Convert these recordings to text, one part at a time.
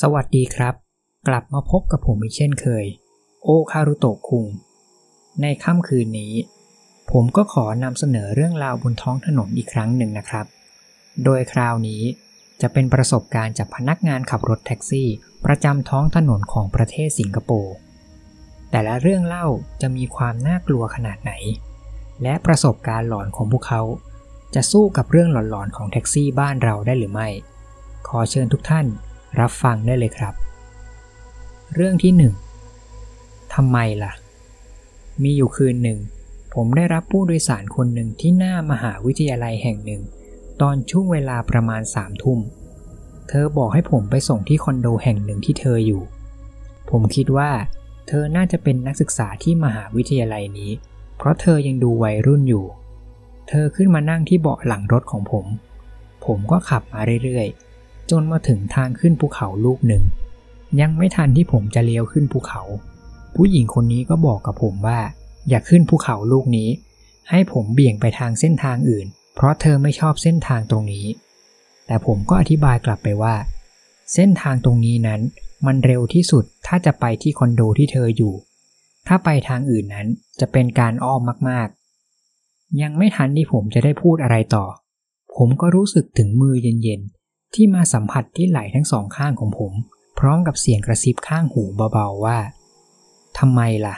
สวัสดีครับ กลับมาพบกับผมอีกเช่นเคย โอคารุโตะคุง ในค่ำคืนนี้ ผมก็ขอนำเสนอเรื่องราวบนท้องถนนอีกครั้งหนึ่งนะครับ โดยคราวนี้จะเป็นประสบการณ์จากพนักงานขับรถแท็กซี่ ประจำท้องถนนของประเทศสิงคโปร์แต่ละเรื่องเล่าจะมีความน่ากลัวขนาดไหน และประสบการณ์หลอนของพวกเขา จะสู้กับเรื่องหลอนๆของแท็กซี่บ้านเราได้หรือไม่ ขอเชิญทุกท่าน รับฟังได้เลยครับ เรื่องที่หนึ่งทำไมล่ะ มีอยู่คืนหนึ่ง ผมได้รับผู้โดยสารคนหนึ่งที่หน้ามหาวิทยาลัยแห่งหนึ่ง ตอนช่วงเวลาประมาณสามทุ่ม เธอบอกให้ผมไปส่งที่คอนโดแห่งหนึ่งที่เธออยู่ ผมคิดว่า เธอน่าจะเป็นนักศึกษาที่มหาวิทยาลัยนี้ เพราะเธอยังดูวัยรุ่นอยู่ เธอขึ้นมานั่งที่เบาะหลังรถของผม ผมก็ขับมาเรื่อยๆ จนมาถึงทางขึ้นภูเขาลูกหนึ่ง ยังไม่ทันที่ผมจะเลี้ยวขึ้นภูเขา ผู้หญิงคนนี้ก็บอกกับผมว่า อย่าขึ้นภูเขาลูกนี้ ให้ผมเบี่ยงไปทางเส้นทางอื่น เพราะเธอไม่ชอบเส้นทางตรงนี้ แต่ผมก็อธิบายกลับไปว่า เส้นทางตรงนี้นั้น มันเร็วที่สุดถ้าจะไปที่คอนโดที่เธออยู่ ถ้าไปทางอื่นนั้นจะเป็นการอ้อมมากๆ ยังไม่ทันที่ผมจะได้พูดอะไรต่อ ผมก็รู้สึกถึงมือเย็นๆ ที่มาสัมผัสที่ไหล่ทั้งสองข้างของผม พร้อมกับเสียงกระซิบข้างหูเบาๆว่าทำไมล่ะ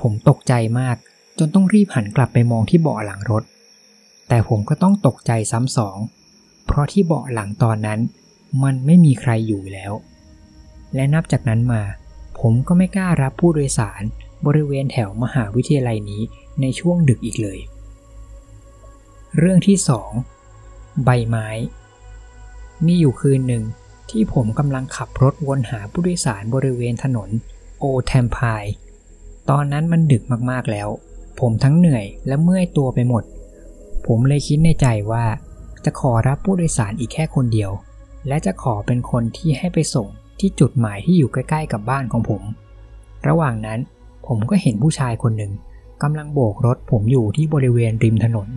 ผมตกใจมาก จนต้องรีบหันกลับไปมองที่เบาะหลังรถ แต่ผมก็ต้องตกใจซ้ำสอง เพราะที่เบาะหลังตอนนั้น มันไม่มีใครอยู่แล้ว และนับจากนั้นมา ผมก็ไม่กล้ารับผู้โดยสารบริเวณแถวมหาวิทยาลัยนี้ในช่วงดึกอีกเลย เรื่องที่สองใบไม้ มีอยู่คืนหนึ่งที่ผมกำลังขับรถวนหาผู้โดยสารบริเวณถนนโอแทมพายตอนนั้นมันดึกมากๆแล้ว ผมทั้งเหนื่อยและเมื่อยตัวไปหมด ผมเลยคิดในใจว่า จะขอรับผู้โดยสารอีกแค่คนเดียว และจะขอเป็นคนที่ให้ไปส่งที่จุดหมายที่อยู่ใกล้ๆกับบ้านของผม ระหว่างนั้นผมก็เห็นผู้ชายคนหนึ่งกำลังโบกรถผมอยู่ที่บริเวณริมถนน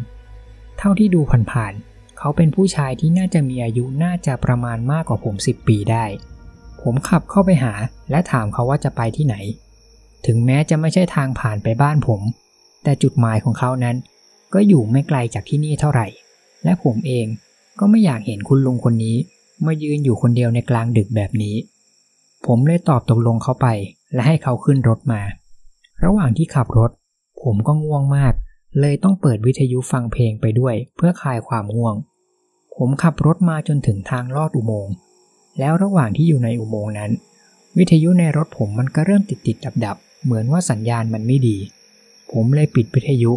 เท่าที่ดูผ่านๆ เขาเป็นผู้ชายที่น่าจะมีอายุน่าจะประมาณมากกว่าผม 10 ปีได้ ผมขับเข้าไปหาและถามเขาว่าจะไปที่ไหน ถึงแม้จะไม่ใช่ทางผ่านไปบ้านผม แต่จุดหมายของเขานั้น ก็อยู่ไม่ไกลจากที่นี่เท่าไหร่ และผมเองก็ไม่อยากเห็นคุณลุงคนนี้มายืนอยู่คนเดียวในกลางดึกแบบนี้ ผมเลยตอบตกลงเขาไป และให้เขาขึ้นรถมา ระหว่างที่ขับรถ ผมก็ง่วงมาก เลยต้องเปิดวิทยุฟังเพลงไปด้วย เพื่อคลายความง่วง ผมขับรถมาจนถึงทางลอดอุโมงค์ แล้วระหว่างที่อยู่ในอุโมงค์นั้น วิทยุในรถผมมันก็เริ่มติดติดดับดับเหมือนว่าสัญญาณมันไม่ดี ผมเลยปิดวิทยุ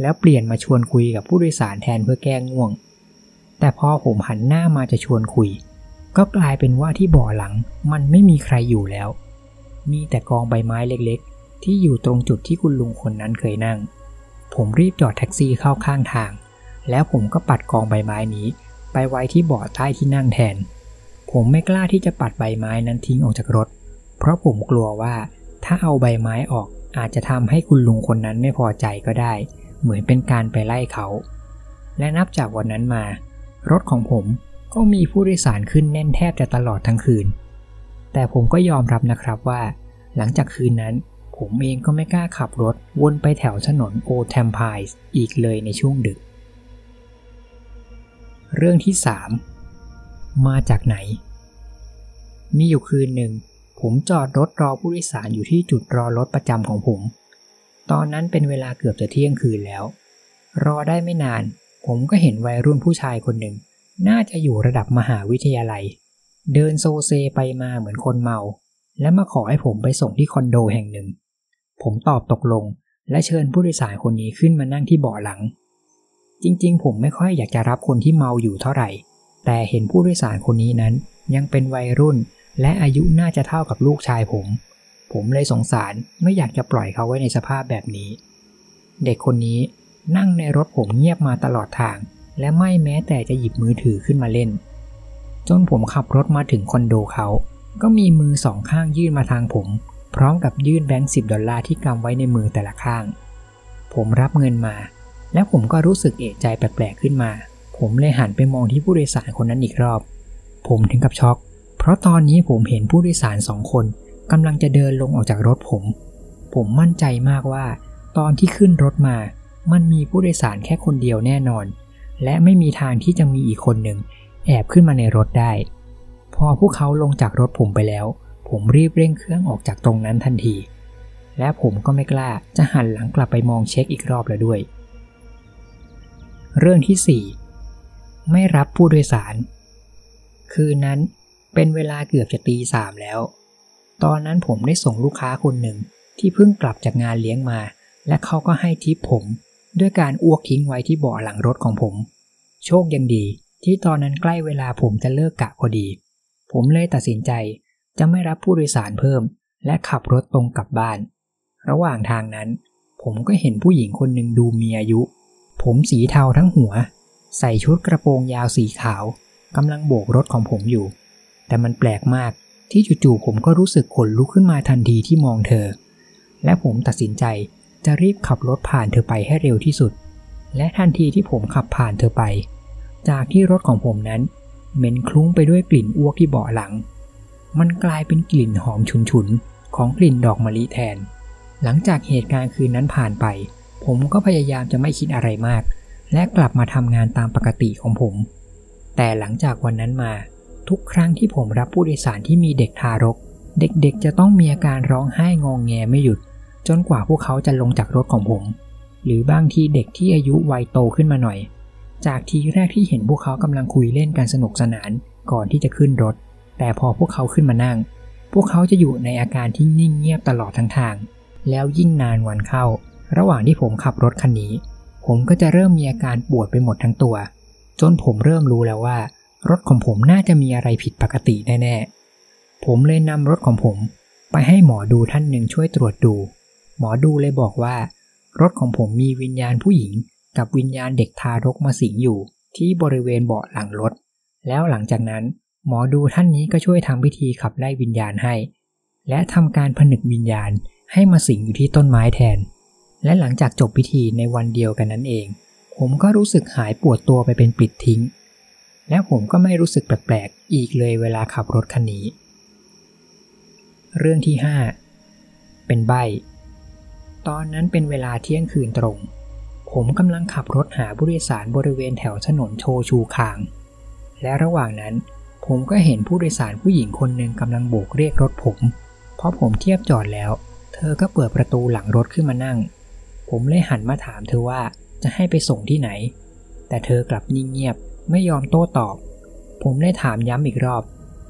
แล้วเปลี่ยนมาชวนคุยกับผู้โดยสารแทนเพื่อแก้ง่วง แต่พอผมหันหน้ามาจะชวนคุย ก็กลายเป็นว่าที่เบ่อหลังมันไม่มีใครอยู่แล้ว มีแต่กองใบไม้เล็กๆ ที่อยู่ตรงจุดที่คุณลุงคนนั้นเคยนั่ง ผมรีบจอดแท็กซี่เข้าข้างทาง แล้วผมก็ปัดกองใบไม้นี้ ไปไว้ที่เบาะใต้ที่นั่งแทน ผมไม่กล้าที่จะปัดใบไม้นั้นทิ้งออกจากรถ เพราะผมกลัวว่าถ้าเอาใบไม้ออกอาจจะทำให้คุณลุงคนนั้นไม่พอใจก็ได้ เหมือนเป็นการไปไล่เขา และนับจากวันนั้นมา รถของผมก็มีผู้โดยสารขึ้นแน่นแทบจะตลอดทั้งคืน แต่ผมก็ยอมรับนะครับว่า หลังจากคืนนั้น ผมเองก็ไม่กล้าขับรถวนไปแถวถนนโอแทมพายส์อีกเลยในช่วงดึก เรื่องที่3มาจากไหน มีอยู่คืนหนึ่ง ผมจอดรถรอผู้โดยสารอยู่ที่จุดรอรถประจำของผม ตอนนั้นเป็นเวลาเกือบจะเที่ยงคืนแล้ว รอได้ไม่นาน ผมก็เห็นวัยรุ่นผู้ชายคนหนึ่ง น่าจะอยู่ระดับมหาวิทยาลัย เดินโซเซไปมาเหมือนคนเมา และมาขอให้ผมไปส่งที่คอนโดแห่งหนึ่ง ผมตอบตกลง และเชิญผู้โดยสารคนนี้ขึ้นมานั่งที่เบาะหลัง จริงๆ ผมไม่ค่อยอยากจะรับคนที่เมาอยู่เท่าไหร่ แต่เห็นผู้โดยสารคนนี้นั้น ยังเป็นวัยรุ่น และอายุน่าจะเท่ากับลูกชายผม ผมเลยสงสารไม่อยากจะปล่อยเขาไว้ในสภาพแบบนี้ เด็กคนนี้นั่งในรถผมเงียบมาตลอดทาง และไม่แม้แต่จะหยิบมือถือขึ้นมาเล่น จนผมขับรถมาถึงคอนโดเขา ก็มีมือสองข้างยื่นมาทางผม พร้อมกับยื่นแบงค์สิบดอลลาร์ที่กำไว้ในมือแต่ละข้าง ผมรับเงินมา แล้วผมก็รู้สึกเอะใจแปลกๆขึ้นมา ผมเลยหันไปมองที่ผู้โดยสารคนนั้นอีกรอบ ผมถึงกับช็อก เพราะตอนนี้ผมเห็นผู้โดยสารสองคนกำลังจะเดินลงออกจากรถผม ผมมั่นใจมากว่า ตอนที่ขึ้นรถมา มันมีผู้โดยสารแค่คนเดียวแน่นอน และไม่มีทางที่จะมีอีกคนหนึ่งแอบขึ้นมาในรถได้ พอพวกเขาลงจากรถผมไปแล้ว ผมรีบเร่งเครื่องออกจากตรงนั้นทันที และผมก็ไม่กล้าจะหันหลังกลับไปมองเช็คอีกรอบแล้วด้วย เรื่องที่ 4 ไม่รับผู้โดยสาร คืนนั้นเป็นเวลาเกือบจะตีสามแล้ว ตอนนั้นผมได้ส่งลูกค้าคนหนึ่งที่เพิ่งกลับจากงานเลี้ยงมา และเขาก็ให้ทิปผม ด้วยการอ้วกทิ้งไว้ที่เบาะหลังรถของผม โชคยังดี ที่ตอนนั้นใกล้เวลาผมจะเลิกกะพอดี ผมเลยตัดสินใจจะไม่รับผู้โดยสารเพิ่ม และขับรถตรงกลับบ้าน ระหว่างทางนั้น ผมก็เห็นผู้หญิงคนหนึ่งดูมีอายุ ผมสีเทาทั้งหัว ใส่ชุดกระโปรงยาวสีขาวกำลังโบกรถของผมอยู่ แต่มันแปลกมากที่จู่ๆผมก็รู้สึกขนลุกขึ้นมาทันทีที่มองเธอ และผมตัดสินใจจะรีบขับรถผ่านเธอไปให้เร็วที่สุด และทันทีที่ผมขับผ่านเธอไป จากที่รถของผมนั้นเหม็นคลุ้งไปด้วยกลิ่นอ้วกที่เบาะหลัง มันกลายเป็นกลิ่นหอมฉุนๆของกลิ่นดอกมะลิแทน หลังจากเหตุการณ์คืนนั้นผ่านไป ผมก็พยายามจะไม่คิดอะไรมาก และกลับมาทำงานตามปกติของผม แต่หลังจากวันนั้นมา ทุกครั้งที่ผมรับผู้โดยสารที่มีเด็กทารก เด็กๆจะต้องมีอาการร้องไห้งองแงไม่หยุด จนกว่าพวกเขาจะลงจากรถของผม หรือบางทีเด็กที่อายุวัยโตขึ้นมาหน่อย จากทีแรกที่เห็นพวกเขากำลังคุยเล่นกันสนุกสนานก่อนที่จะขึ้นรถ แต่พอพวกเขาขึ้นมานั่ง พวกเขาจะอยู่ในอาการที่นิ่งเงียบตลอดทั้งทาง แล้วยิ่งนานวันเข้า ระหว่างที่ผมขับรถคันนี้ ผมก็จะเริ่มมีอาการปวดไปหมดทั้งตัว จนผมเริ่มรู้แล้วว่า รถของผมน่าจะมีอะไรผิดปกติแน่ๆ ผมเลยนำรถของผมไปให้หมอดูท่านหนึ่งช่วยตรวจดู หมอดูเลยบอกว่า รถของผมมีวิญญาณผู้หญิง กับวิญญาณเด็กทารกมาสิงอยู่ ที่บริเวณเบาะหลังรถ แล้วหลังจากนั้น หมอดูท่านนี้ก็ช่วยทำพิธีขับไล่วิญญาณให้ และทำการผนึกวิญญาณให้มาสิงอยู่ที่ต้นไม้แทน และหลังจากจบพิธีในวันเดียวกันนั้นเอง ผมก็รู้สึกหายปวดตัวไปเป็นปลิดทิ้ง และผมก็ไม่รู้สึกแปลกๆ อีกเลยเวลาขับรถคันนี้ เรื่องที่ 5 เป็นใบ ตอนนั้นเป็นเวลาเที่ยงคืนตรง ผมกำลังขับรถหาผู้โดยสารบริเวณแถวถนนโชชูคาง และระหว่างนั้นผมก็เห็นผู้โดยสารผู้หญิงคนหนึ่งกำลังโบกเรียกรถผม เพราะผมเทียบจอดแล้ว เธอก็เปิดประตูหลังรถขึ้นมานั่ง ผมเลยหันมาถามเธอว่าจะให้ไปส่งที่ไหน แต่เธอกลับนิ่งเงียบไม่ยอมโต้ตอบ ผมได้ถามย้ำอีกรอบ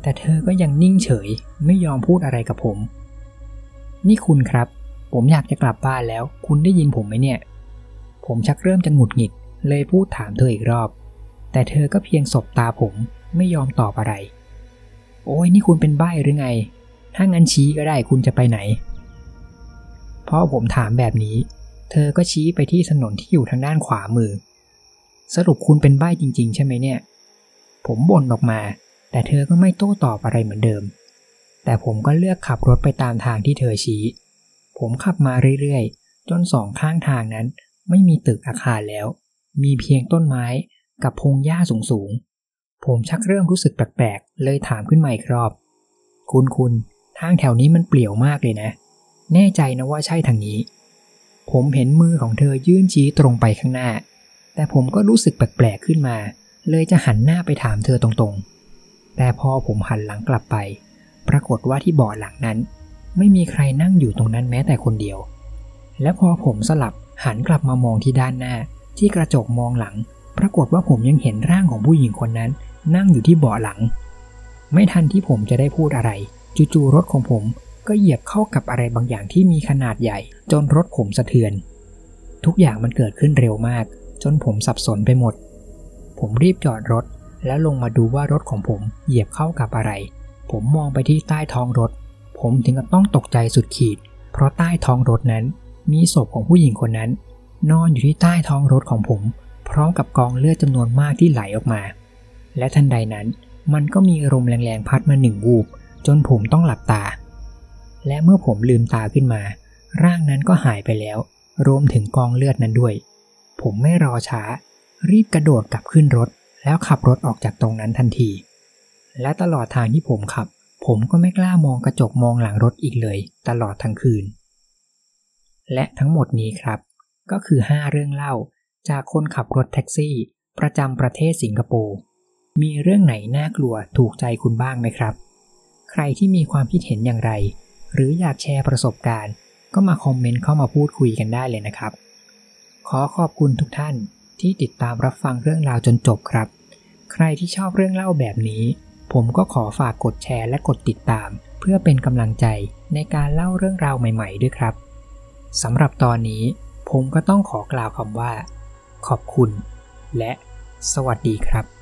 แต่เธอก็ยังนิ่งเฉย ไม่ยอมพูดอะไรกับผม นี่คุณครับ ผมอยากจะกลับบ้านแล้ว คุณได้ยินผมไหมเนี่ย ผมชักเริ่มจะหงุดหงิด เลยพูดถามเธออีกรอบ แต่เธอก็เพียงสบตาผมไม่ยอมตอบอะไร โอ้ยนี่คุณเป็นใบ้หรือไง ถ้างั้นชี้ก็ได้คุณจะไปไหนเพราะผมถามแบบนี้ เธอก็ชี้ไปที่ถนนที่อยู่ทางด้านขวามือ สรุปคุณเป็นใบ้จริง ๆ ใช่ไหมเนี่ย ผมบ่นออกมา แต่เธอก็ไม่โต้ตอบอะไรเหมือนเดิม แต่ผมก็เลือกขับรถไปตามทางที่เธอชี้ ผมขับมาเรื่อยๆ จนสองข้างทางนั้น ไม่มีตึกอาคารแล้ว มีเพียงต้นไม้กับพงหญ้าสูงๆ ผมชักเริ่มรู้สึกแปลกๆ เลยถามขึ้นมาอีกรอบ คุณคุณทางแถวนี้มันเปลี่ยวมากเลยนะ แน่ใจนะว่าใช่ทางนี้ ผมเห็นมือของเธอยื่นชี้ตรงไปข้างหน้า แต่ผมก็รู้สึกแปลกๆขึ้นมา เลยจะหันหน้าไปถามเธอตรงๆ แต่พอผมหันหลังกลับไป ปรากฏว่าที่เบาะหลังนั้น ไม่มีใครนั่งอยู่ตรงนั้นแม้แต่คนเดียว และพอผมสลับหันกลับมามองที่ด้านหน้า ที่กระจกมองหลัง ปรากฏว่าผมยังเห็นร่างของผู้หญิงคนนั้น นั่งอยู่ที่เบาะหลัง ไม่ทันที่ผมจะได้พูดอะไร จู่ๆรถของผม ก็เหยียบเข้ากับอะไรบางอย่างที่มีขนาดใหญ่ จนรถผมสะเทือน ทุกอย่างมันเกิดขึ้นเร็วมาก จนผมสับสนไปหมด ผมรีบจอดรถ แล้วลงมาดูว่ารถของผมเหยียบเข้ากับอะไร ผมมองไปที่ใต้ท้องรถ ผมถึงกับต้องตกใจสุดขีด เพราะใต้ท้องรถนั้น มีศพของผู้หญิงคนนั้น นอนอยู่ที่ใต้ท้องรถของผม พร้อมกับกองเลือดจำนวนมากที่ไหลออกมา และทันใดนั้น มันก็มีลมแรงๆพัดมาหนึ่งวูบจนผมต้องหลับตา และเมื่อผมลืมตาขึ้นมา ร่างนั้นก็หายไปแล้ว รวมถึงกองเลือดนั้นด้วย ผมไม่รอช้า รีบกระโดดกลับขึ้นรถ แล้วขับรถออกจากตรงนั้นทันที และตลอดทางที่ผมขับ ผมก็ไม่กล้ามองกระจกมองหลังรถอีกเลย ตลอดทั้งคืน และทั้งหมดนี้ครับ ก็คือ 5 เรื่องเล่า จากคนขับรถแท็กซี่ ประจำประเทศสิงคโปร์มีเรื่องไหนน่ากลัวถูกใจคุณบ้างไหมครับ ใครที่มีความคิดเห็นอย่างไร หรืออยากแชร์ประสบการณ์ ก็มาคอมเมนต์เข้ามาพูดคุยกันได้เลยนะครับ ขอขอบคุณทุกท่านที่ติดตามรับฟังเรื่องราวจนจบครับ ใครที่ชอบเรื่องเล่าแบบนี้ ผมก็ขอฝากกดแชร์และกดติดตาม เพื่อเป็นกำลังใจในการเล่าเรื่องราวใหม่ ๆ ด้วยครับสำหรับตอนนี้ผมก็ต้องขอกล่าวคำว่า ขอบคุณ และสวัสดีครับ